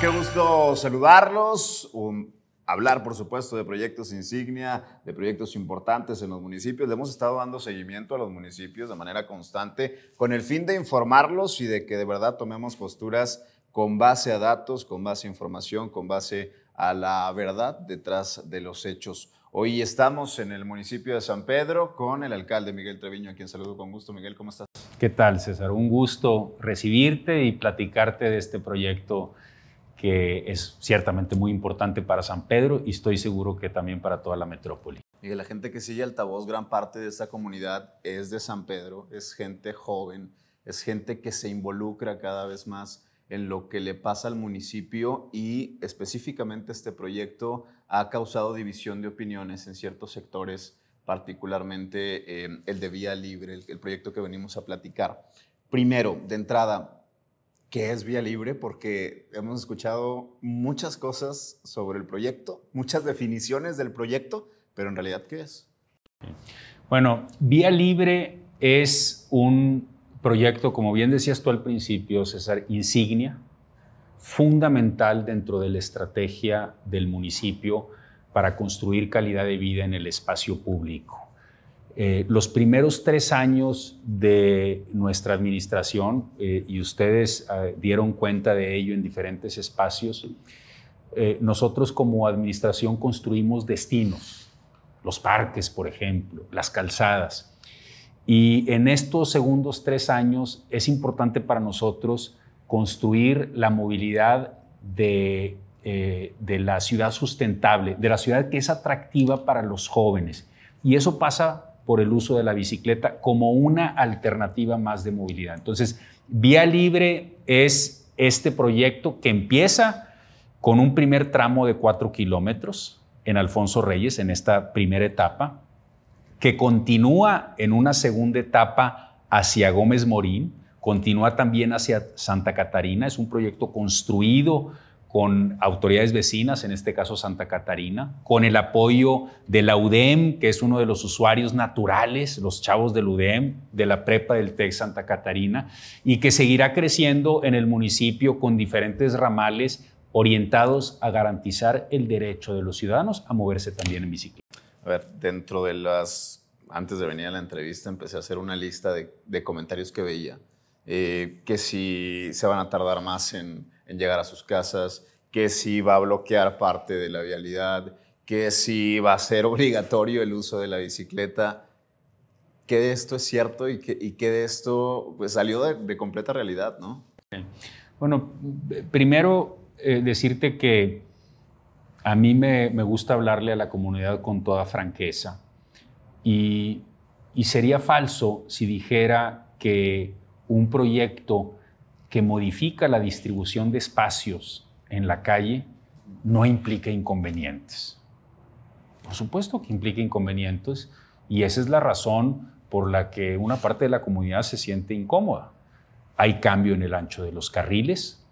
Qué gusto saludarlos. hablar, por supuesto, de proyectos insignia, de proyectos importantes en los municipios. Le hemos estado dando seguimiento a los municipios de manera constante con el fin de informarlos y de que de verdad tomemos posturas con base a datos, con base a información, con base a la verdad detrás de los hechos. Hoy estamos en el municipio de San Pedro con el alcalde Miguel Treviño, a quien saludo con gusto. Miguel, ¿cómo estás? ¿Qué tal, César? Un gusto recibirte y platicarte de este proyecto que es ciertamente muy importante para San Pedro y estoy seguro que también para toda la metrópoli. Miguel, la gente que sigue Altavoz, gran parte de esta comunidad es de San Pedro, es gente joven, es gente que se involucra cada vez más en lo que le pasa al municipio y específicamente este proyecto ha causado división de opiniones en ciertos sectores, particularmente eh, el de Vía Libre, el, proyecto que venimos a platicar. Primero, de entrada, ¿qué es Vía Libre? Porque hemos escuchado muchas cosas sobre el proyecto, muchas definiciones del proyecto, pero en realidad, ¿qué es? Bueno, Vía Libre es un proyecto, como bien decías tú al principio, César, insignia, fundamental dentro de la estrategia del municipio para construir calidad de vida en el espacio público. Eh, los primeros tres años de nuestra administración, eh, y ustedes eh, dieron cuenta de ello en diferentes espacios, nosotros como administración construimos destinos, los parques, por ejemplo, las calzadas. Y en estos segundos tres años es importante para nosotros construir la movilidad de, eh, de, la ciudad sustentable, de la ciudad que es atractiva para los jóvenes. Y eso pasa por el uso de la bicicleta como una alternativa más de movilidad. Entonces, Vía Libre es este proyecto que empieza con un primer tramo de cuatro kilómetros en Alfonso Reyes, en esta primera etapa, que continúa en una segunda etapa hacia Gómez Morín, continúa también hacia Santa Catarina, es un proyecto construido con autoridades vecinas, en este caso Santa Catarina, con el apoyo de la UDEM, que es uno de los usuarios naturales, los chavos del UDEM, de la prepa del TEC Santa Catarina, y que seguirá creciendo en el municipio con diferentes ramales orientados a garantizar el derecho de los ciudadanos a moverse también en bicicleta. A ver, dentro de las, antes de venir a la entrevista, empecé a hacer una lista de, comentarios que veía. Eh, que si se van a tardar más en, llegar a sus casas, que si va a bloquear parte de la vialidad, que si va a ser obligatorio el uso de la bicicleta. ¿Qué de esto es cierto y qué, y qué de esto pues, salió de, completa realidad, no? Bueno, primero eh, decirte que a mí me, gusta hablarle a la comunidad con toda franqueza y, sería falso si dijera que un proyecto que modifica la distribución de espacios en la calle no implica inconvenientes. Por supuesto que implica inconvenientes y esa es la razón por la que una parte de la comunidad se siente incómoda. Hay cambio en el ancho de los carriles,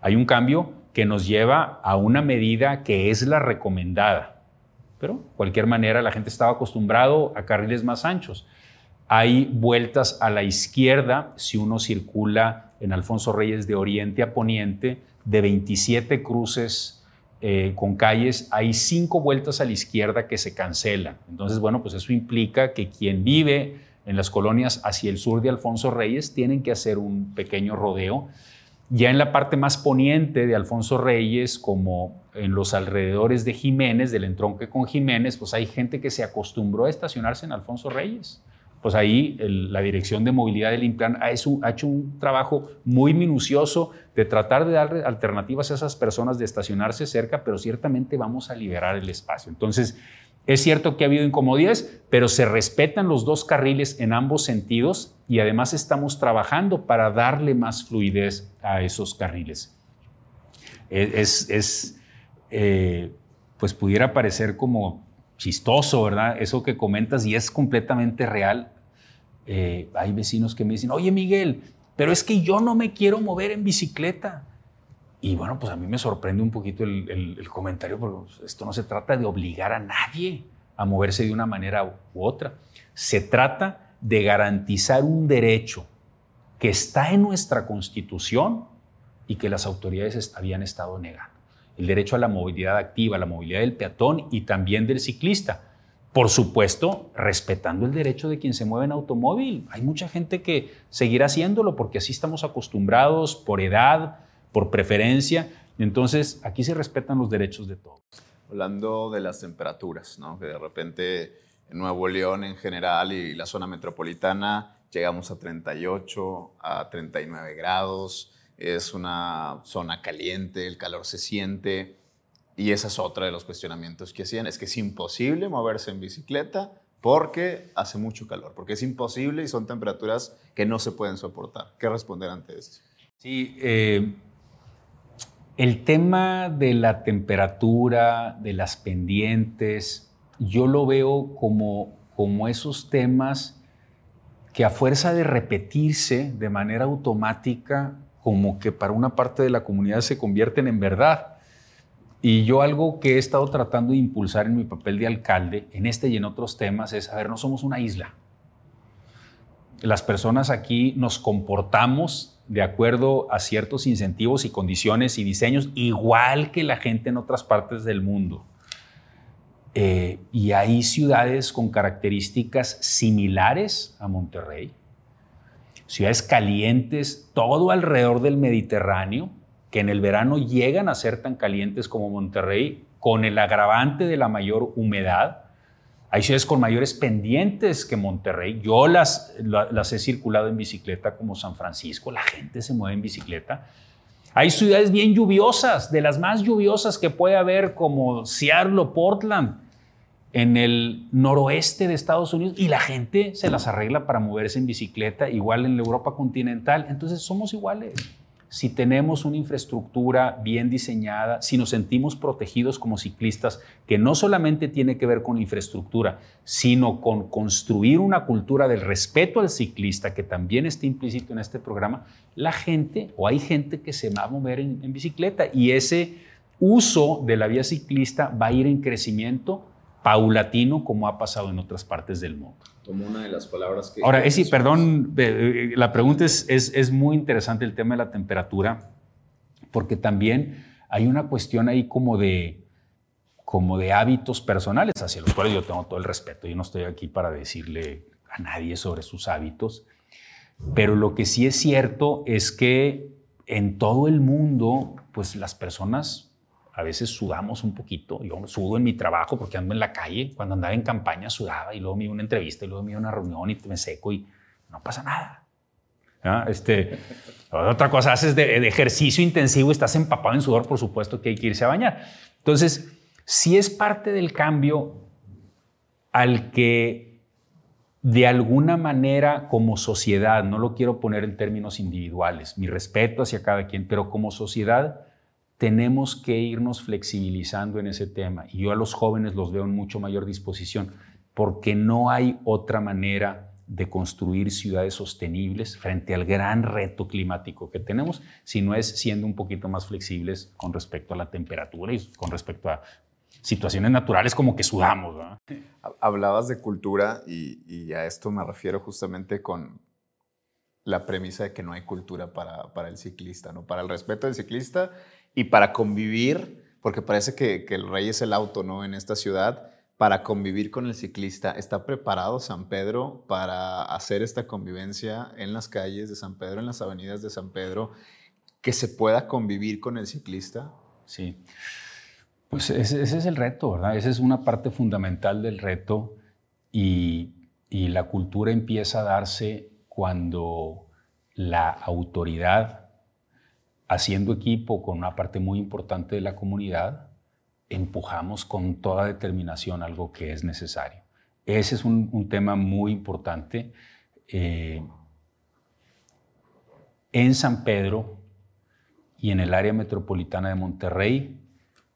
hay un cambio que nos lleva a una medida que es la recomendada. Pero, de cualquier manera, la gente estaba acostumbrado a carriles más anchos. Hay vueltas a la izquierda si uno circula en Alfonso Reyes de oriente a poniente, de 27 cruces eh, con calles, hay cinco vueltas a la izquierda que se cancelan. Entonces, bueno, pues eso implica que quien vive en las colonias hacia el sur de Alfonso Reyes tienen que hacer un pequeño rodeo ya en la parte más poniente de Alfonso Reyes, como en los alrededores de Jiménez, del entronque con Jiménez, pues hay gente que se acostumbró a estacionarse en Alfonso Reyes. Pues ahí la Dirección de Movilidad del Implan ha hecho, un trabajo muy minucioso de tratar de dar alternativas a esas personas de estacionarse cerca, pero ciertamente vamos a liberar el espacio. Entonces, es cierto que ha habido incomodidades, pero se respetan los dos carriles en ambos sentidos y además estamos trabajando para darle más fluidez a esos carriles. Es, eh, pues pudiera parecer como chistoso, ¿verdad? Eso que comentas y es completamente real. Eh, hay vecinos que me dicen, oye Miguel, pero es que yo no me quiero mover en bicicleta. Y bueno, pues a mí me sorprende un poquito el, comentario, porque esto no se trata de obligar a nadie a moverse de una manera u otra. Se trata de garantizar un derecho que está en nuestra constitución y que las autoridades habían estado negando. El derecho a la movilidad activa, la movilidad del peatón y también del ciclista. Por supuesto, respetando el derecho de quien se mueve en automóvil. Hay mucha gente que seguirá haciéndolo porque así estamos acostumbrados por edad, por preferencia. Entonces, aquí se respetan los derechos de todos. Hablando de las temperaturas, ¿no? que de repente en Nuevo León en general y la zona metropolitana llegamos a 38, a 39 grados, es una zona caliente, el calor se siente y esa es otra de los cuestionamientos que hacían, es que es imposible moverse en bicicleta porque hace mucho calor, porque es imposible y son temperaturas que no se pueden soportar. ¿Qué responder ante esto? Sí, eh, el tema de la temperatura, de las pendientes, yo lo veo como, como esos temas que a fuerza de repetirse de manera automática, como que para una parte de la comunidad se convierten en verdad. Y yo algo que he estado tratando de impulsar en mi papel de alcalde, en este y en otros temas, es, a ver, no somos una isla. Las personas aquí nos comportamos de acuerdo a ciertos incentivos y condiciones y diseños, igual que la gente en otras partes del mundo. Eh, y hay ciudades con características similares a Monterrey, ciudades calientes todo alrededor del Mediterráneo, que en el verano llegan a ser tan calientes como Monterrey, con el agravante de la mayor humedad. Hay ciudades con mayores pendientes que Monterrey. Yo las, las he circulado en bicicleta como San Francisco, la gente se mueve en bicicleta. Hay ciudades bien lluviosas, de las más lluviosas que puede haber como Seattle o Portland, en el noroeste de Estados Unidos y la gente se las arregla para moverse en bicicleta, igual en la Europa continental. Entonces somos iguales. Si tenemos una infraestructura bien diseñada, si nos sentimos protegidos como ciclistas, que no solamente tiene que ver con infraestructura, sino con construir una cultura del respeto al ciclista, que también está implícito en este programa, la gente o hay gente que se va a mover en, en bicicleta y ese uso de la vía ciclista va a ir en crecimiento paulatino como ha pasado en otras partes del mundo. Como una de las palabras que... Ahora, sí, perdón, eh, la pregunta es, es, muy interesante el tema de la temperatura, porque también hay una cuestión ahí como de, como de hábitos personales hacia los cuales yo tengo todo el respeto. Yo no estoy aquí para decirle a nadie sobre sus hábitos, pero lo que sí es cierto es que en todo el mundo, pues las personas a veces sudamos un poquito. Yo sudo en mi trabajo porque ando en la calle. Cuando andaba en campaña sudaba y luego me iba a una entrevista y luego me iba a una reunión y me seco y no pasa nada. Este, otra cosa, haces de, de, ejercicio intensivo, estás empapado en sudor, por supuesto que hay que irse a bañar. Entonces, si es parte del cambio al que de alguna manera como sociedad, no lo quiero poner en términos individuales, mi respeto hacia cada quien, pero como sociedad, tenemos que irnos flexibilizando en ese tema. Y yo a los jóvenes los veo en mucho mayor disposición, porque no hay otra manera de construir ciudades sostenibles frente al gran reto climático que tenemos, si no es siendo un poquito más flexibles con respecto a la temperatura y con respecto a situaciones naturales como que sudamos. Hablabas de cultura y, y, a esto me refiero justamente con la premisa de que no hay cultura para, para el ciclista, ¿no? para el respeto del ciclista y para convivir, porque parece que, el rey es el auto, ¿no? En esta ciudad, para convivir con el ciclista. ¿Está preparado San Pedro para hacer esta convivencia en las calles de San Pedro, en las avenidas de San Pedro, que se pueda convivir con el ciclista? Sí. Pues ese, es el reto, ¿verdad? Esa es una parte fundamental del reto y, y la cultura empieza a darse cuando la autoridad haciendo equipo con una parte muy importante de la comunidad, empujamos con toda determinación algo que es necesario. Ese es un, tema muy importante. Eh, en San Pedro y en el área metropolitana de Monterrey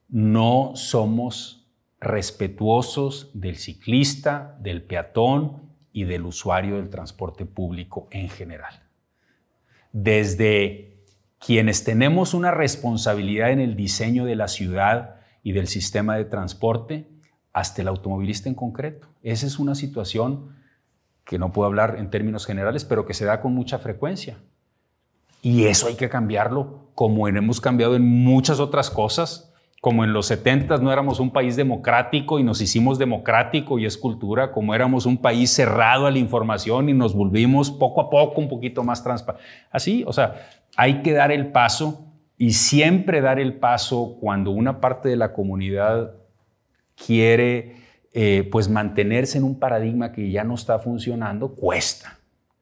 no somos respetuosos del ciclista, del peatón y del usuario del transporte público en general. Desde quienes tenemos una responsabilidad en el diseño de la ciudad y del sistema de transporte, hasta el automovilista en concreto. Esa es una situación que no puedo hablar en términos generales, pero que se da con mucha frecuencia. Y eso hay que cambiarlo, como hemos cambiado en muchas otras cosas. Como en los 70 no éramos un país democrático y nos hicimos democrático y es cultura, como éramos un país cerrado a la información y nos volvimos poco a poco un poquito más transparentes. Así, o sea, hay que dar el paso y siempre dar el paso cuando una parte de la comunidad quiere eh, pues mantenerse en un paradigma que ya no está funcionando, cuesta.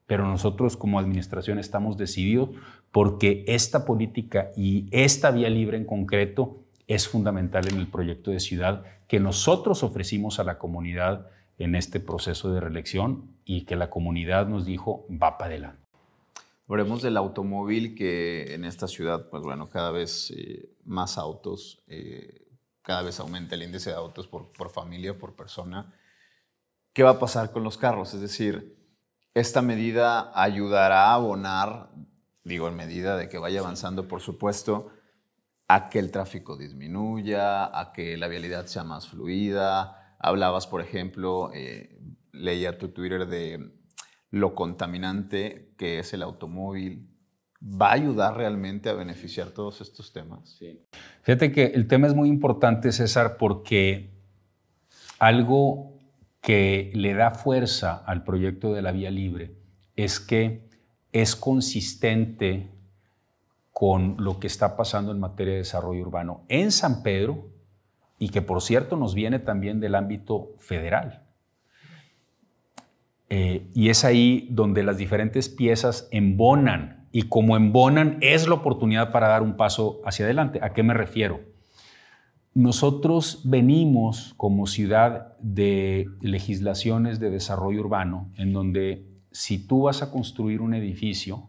Pero nosotros como administración estamos decididos porque esta política y esta vía libre en concreto es fundamental en el proyecto de ciudad que nosotros ofrecimos a la comunidad en este proceso de reelección y que la comunidad nos dijo va para adelante. Hablemos del automóvil que en esta ciudad, pues bueno, cada vez eh, más autos, eh, cada vez aumenta el índice de autos por, por familia, por persona. ¿Qué va a pasar con los carros? Es decir, esta medida ayudará a abonar, digo en medida de que vaya avanzando, por supuesto, a que el tráfico disminuya, a que la vialidad sea más fluida. Hablabas, por ejemplo, eh, leía tu Twitter de lo contaminante que es el automóvil. ¿Va a ayudar realmente a beneficiar todos estos temas? Sí. Fíjate que el tema es muy importante, César, porque algo que le da fuerza al proyecto de la vía libre es que es consistente con lo que está pasando en materia de desarrollo urbano en San Pedro y que por cierto nos viene también del ámbito federal. Eh, y es ahí donde las diferentes piezas embonan y como embonan es la oportunidad para dar un paso hacia adelante. ¿A qué me refiero? Nosotros venimos como ciudad de legislaciones de desarrollo urbano en donde si tú vas a construir un edificio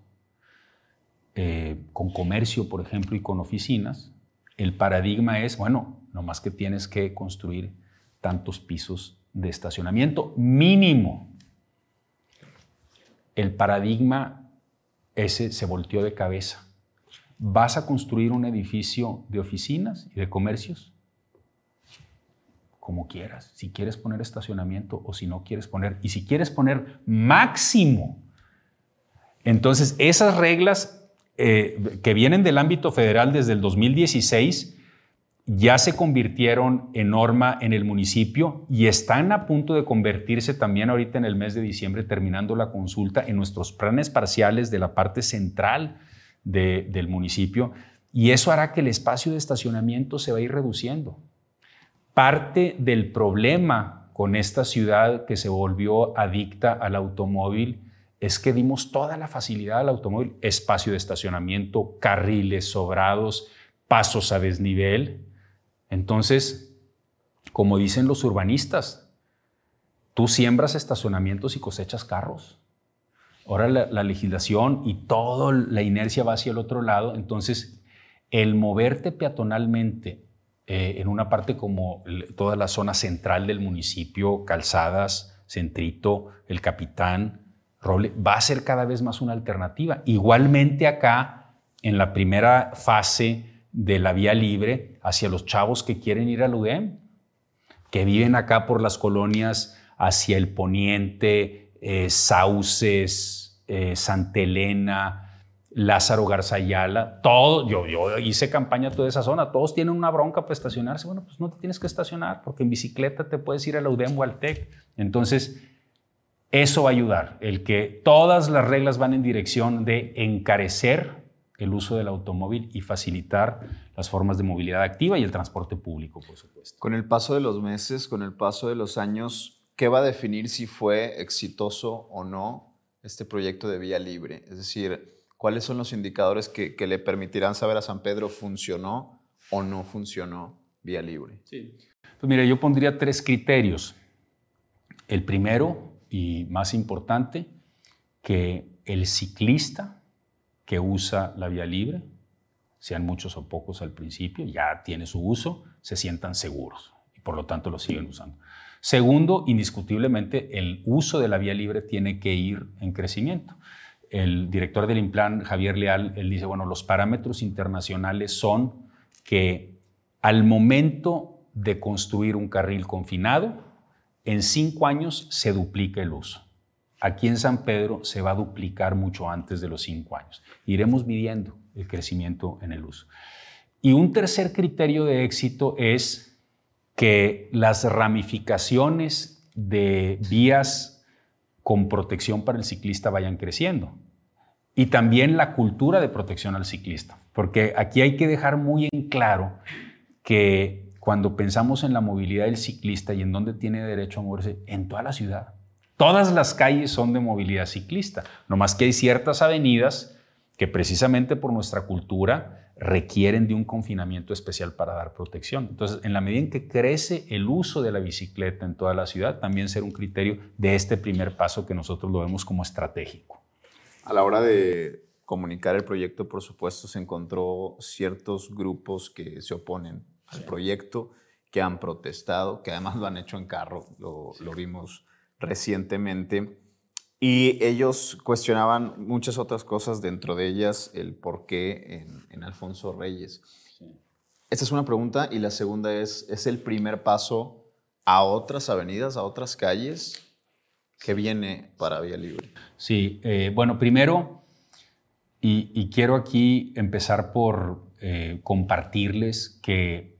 eh, con comercio, por ejemplo, y con oficinas, el paradigma es, bueno, no más que tienes que construir tantos pisos de estacionamiento mínimo. El paradigma ese se volteó de cabeza. ¿Vas a construir un edificio de oficinas y de comercios? como quieras. Si quieres poner estacionamiento o si no quieres poner. Y si quieres poner máximo. Entonces, esas reglas eh, que vienen del ámbito federal desde el 2016 ya se convirtieron en norma en el municipio y están a punto de convertirse también ahorita en el mes de diciembre, terminando la consulta, en nuestros planes parciales de la parte central del municipio. Y eso hará que el espacio de estacionamiento se va a ir reduciendo. Parte del problema con esta ciudad que se volvió adicta al automóvil es que dimos toda la facilidad al automóvil, espacio de estacionamiento, carriles sobrados, pasos a desnivel. Entonces, como dicen los urbanistas, tú siembras estacionamientos y cosechas carros. Ahora la, la legislación y toda la inercia va hacia el otro lado, entonces el moverte peatonalmente eh, en una parte como toda la zona central del municipio, Calzadas, Centrito, El Capitán, Roble, va a ser cada vez más una alternativa. Igualmente acá, en la primera fase de la vía libre, hacia los chavos que quieren ir al UDEM, que viven acá por las colonias hacia el poniente, eh, Sauces, eh, Santa Elena, Lázaro Garzayala, todo, yo, yo hice campaña toda esa zona, todos tienen una bronca para estacionarse, bueno, pues no te tienes que estacionar, porque en bicicleta te puedes ir a la UDEM o al TEC. Entonces, eso va a ayudar, el que todas las reglas van en dirección de encarecer el uso del automóvil y facilitar las formas de movilidad activa y el transporte público, por supuesto. Con el paso de los meses, con el paso de los años, ¿qué va a definir si fue exitoso o no este proyecto de vía libre? Es decir, ¿cuáles son los indicadores que, le permitirán saber a San Pedro funcionó o no funcionó vía libre? Sí. Pues mira, yo pondría tres criterios. El primero y más importante, que el ciclista que usa la vía libre, sean muchos o pocos al principio, ya tiene su uso, se sientan seguros y por lo tanto lo siguen usando. Segundo, indiscutiblemente, el uso de la vía libre tiene que ir en crecimiento el director del Implan, Javier Leal, él dice, bueno, los parámetros internacionales son que al momento de construir un carril confinado, en cinco años se duplica el uso. Aquí en San Pedro se va a duplicar mucho antes de los cinco años. Iremos midiendo el crecimiento en el uso. Y un tercer criterio de éxito es que las ramificaciones de vías con protección para el ciclista vayan creciendo. Y también la cultura de protección al ciclista. Porque aquí hay que dejar muy en claro que cuando pensamos en la movilidad del ciclista y en dónde tiene derecho a moverse, en toda la ciudad. Todas las calles son de movilidad ciclista, no más que hay ciertas avenidas que precisamente por nuestra cultura requieren de un confinamiento especial para dar protección. Entonces, en la medida en que crece el uso de la bicicleta en toda la ciudad, también será un criterio de este primer paso que nosotros lo vemos como estratégico. A la hora de comunicar el proyecto, por supuesto, se encontró ciertos grupos que se oponen al proyecto, que han protestado, que además lo han hecho en carro, lo, lo vimos recientemente. Y ellos cuestionaban muchas otras cosas, dentro de ellas el por qué en, Alfonso Reyes. Esta es una pregunta y la segunda es, ¿es el primer paso a otras avenidas, a otras calles que viene para Vía Libre? Sí, eh, bueno, primero, y, quiero aquí empezar por eh, compartirles que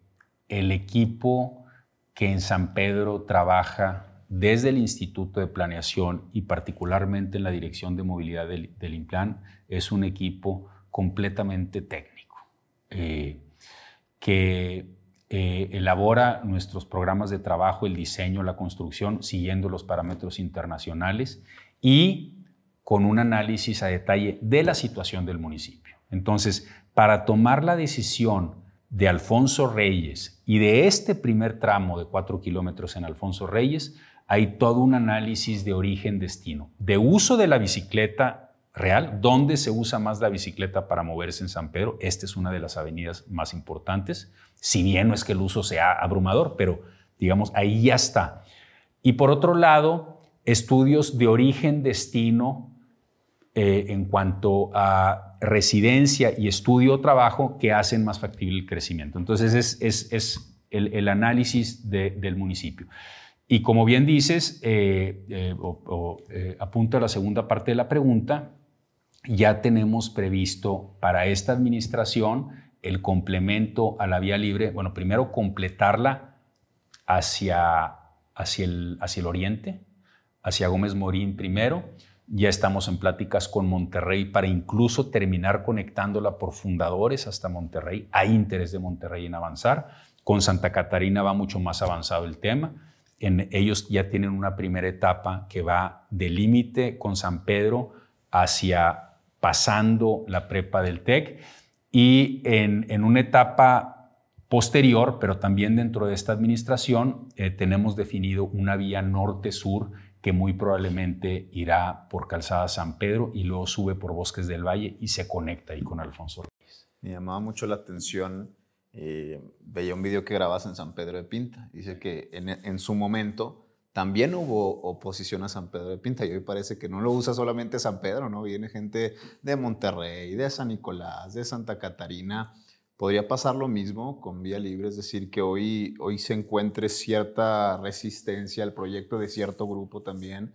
el equipo que en San Pedro trabaja desde el Instituto de Planeación y particularmente en la Dirección de Movilidad del, del INPLAN es un equipo completamente técnico eh, que eh, elabora nuestros programas de trabajo, el diseño, la construcción, siguiendo los parámetros internacionales y con un análisis a detalle de la situación del municipio. Entonces, para tomar la decisión de Alfonso Reyes y de este primer tramo de cuatro kilómetros en Alfonso Reyes, hay todo un análisis de origen-destino, de uso de la bicicleta real, dónde se usa más la bicicleta para moverse en San Pedro. Esta es una de las avenidas más importantes, si bien no es que el uso sea abrumador, pero digamos, ahí ya está. Y por otro lado, estudios de origen-destino eh, en cuanto a residencia y estudio-trabajo que hacen más factible el crecimiento. Entonces, es, el, análisis del municipio. Y como bien dices, eh, eh, o, eh, apunta a la segunda parte de la pregunta, ya tenemos previsto para esta administración el complemento a la vía libre, bueno, primero completarla hacia, hacia, el, hacia el oriente, hacia Gómez Morín primero, ya estamos en pláticas con Monterrey para incluso terminar conectándola por fundadores hasta Monterrey. Hay interés de Monterrey en avanzar. Con Santa Catarina va mucho más avanzado el tema ellos ya tienen una primera etapa que va del límite con San Pedro hacia pasando la prepa del TEC y en, una etapa posterior, pero también dentro de esta administración, eh, tenemos definido una vía norte-sur que muy probablemente irá por Calzada San Pedro y luego sube por Bosques del Valle y se conecta ahí con Alfonso Reyes. Me llamaba mucho la atención eh, veía un video que grabas en San Pedro de Pinta. Dice que en, su momento también hubo oposición a San Pedro de Pinta y hoy parece que no lo usa solamente San Pedro, ¿no? Viene gente de Monterrey, de San Nicolás, de Santa Catarina. Podría pasar lo mismo con Vía Libre, es decir, que hoy, hoy se encuentre cierta resistencia al proyecto de cierto grupo también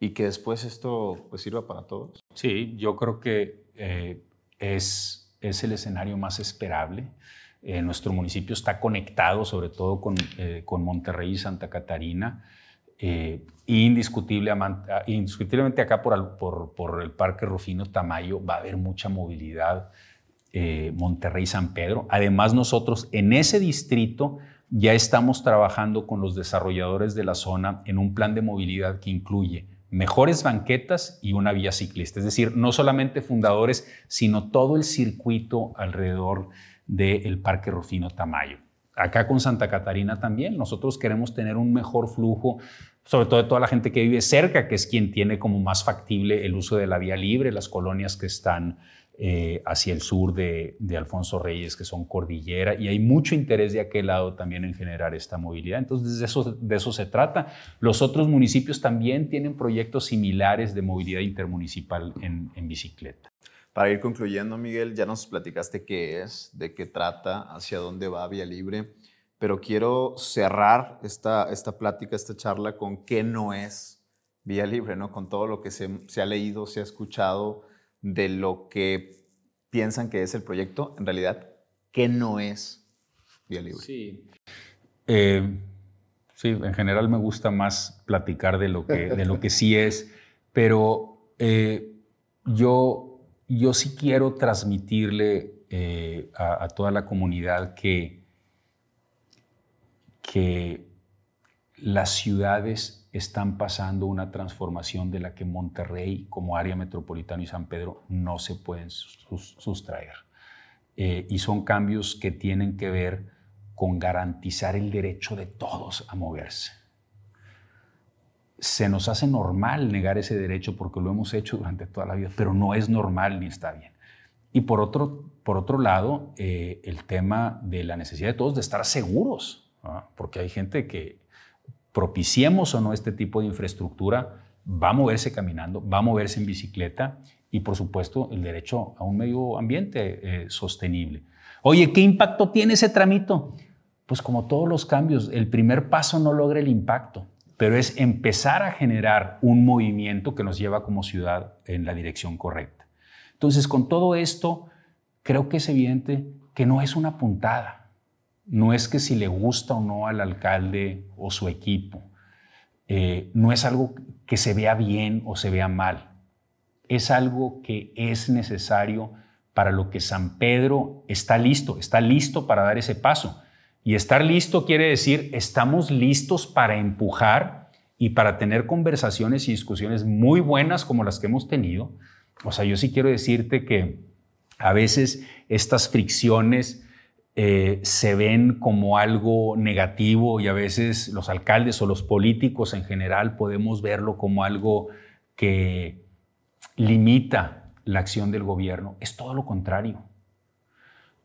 y que después esto pues sirva para todos. Sí, yo creo que eh, es, es el escenario más esperable. Eh, nuestro municipio está conectado sobre todo con, eh, con Monterrey y Santa Catarina. Eh, indiscutible, ah, indiscutiblemente acá por, por, el Parque Rufino Tamayo va a haber mucha movilidad Monterrey-San Pedro. Además nosotros en ese distrito ya estamos trabajando con los desarrolladores de la zona en un plan de movilidad que incluye mejores banquetas y una vía ciclista. Es decir, no solamente fundadores, sino todo el circuito alrededor del Parque Rufino Tamayo. Acá con Santa Catarina también, nosotros queremos tener un mejor flujo, sobre todo de toda la gente que vive cerca, que es quien tiene como más factible el uso de la vía libre, las colonias que están eh, hacia el sur de, Alfonso Reyes, que son cordillera, y hay mucho interés de aquel lado también en generar esta movilidad. Entonces, de eso, se trata. Los otros municipios también tienen proyectos similares de movilidad intermunicipal en bicicleta. Para ir concluyendo, Miguel, ya nos platicaste qué es, de qué trata, hacia dónde va Vía Libre, pero quiero cerrar esta, esta plática, esta charla con qué no es vía libre, ¿no? Con todo lo que se, ha leído, se ha escuchado de lo que piensan que es el proyecto, en realidad, ¿qué no es vía libre? Sí. Eh, sí, en general me gusta más platicar de lo que, de lo que sí es, pero eh, yo, yo sí quiero transmitirle eh, a, toda la comunidad que, que las ciudades están pasando una transformación de la que Monterrey como área metropolitana y San Pedro no se pueden sustraer. Eh, y son cambios que tienen que ver con garantizar el derecho de todos a moverse. Se nos hace normal negar ese derecho porque lo hemos hecho durante toda la vida, pero no es normal ni está bien. Y por otro, por otro lado, eh, el tema de la necesidad de todos de estar seguros, porque hay gente que propiciemos o no este tipo de infraestructura, va a moverse caminando, va a moverse en bicicleta y por supuesto el derecho a un medio ambiente eh, sostenible. Oye, ¿qué impacto tiene ese tramito? Pues como todos los cambios, el primer paso no logra el impacto, pero es empezar a generar un movimiento que nos lleva como ciudad en la dirección correcta. Entonces, con todo esto, creo que es evidente que no es una puntada no es que si le gusta o no al alcalde o su equipo, eh, no es algo que se vea bien o se vea mal, es algo que es necesario para lo que San Pedro está listo, está listo para dar ese paso. Y estar listo quiere decir estamos listos para empujar y para tener conversaciones y discusiones muy buenas como las que hemos tenido. O sea, yo sí quiero decirte que a veces estas fricciones eh, se ven como algo negativo y a veces los alcaldes o los políticos en general podemos verlo como algo que limita la acción del gobierno. Es todo lo contrario.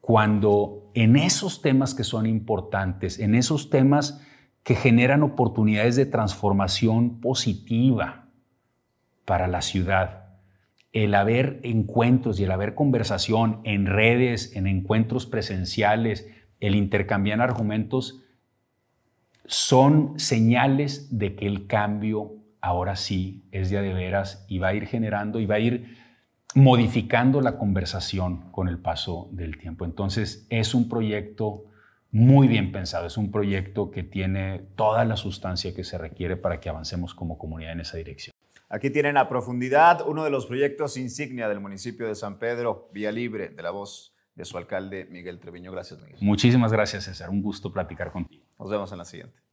Cuando en esos temas que son importantes, en esos temas que generan oportunidades de transformación positiva para la ciudad, el haber encuentros y el haber conversación en redes, en encuentros presenciales, el intercambiar argumentos, son señales de que el cambio ahora sí es ya de veras y va a ir generando y va a ir modificando la conversación con el paso del tiempo. Entonces es un proyecto muy bien pensado, es un proyecto que tiene toda la sustancia que se requiere para que avancemos como comunidad en esa dirección. Aquí tienen a profundidad uno de los proyectos insignia del municipio de San Pedro, Vía Libre, de la voz de su alcalde Miguel Treviño. Gracias, Miguel. Muchísimas gracias, César. Un gusto platicar contigo. Nos vemos en la siguiente.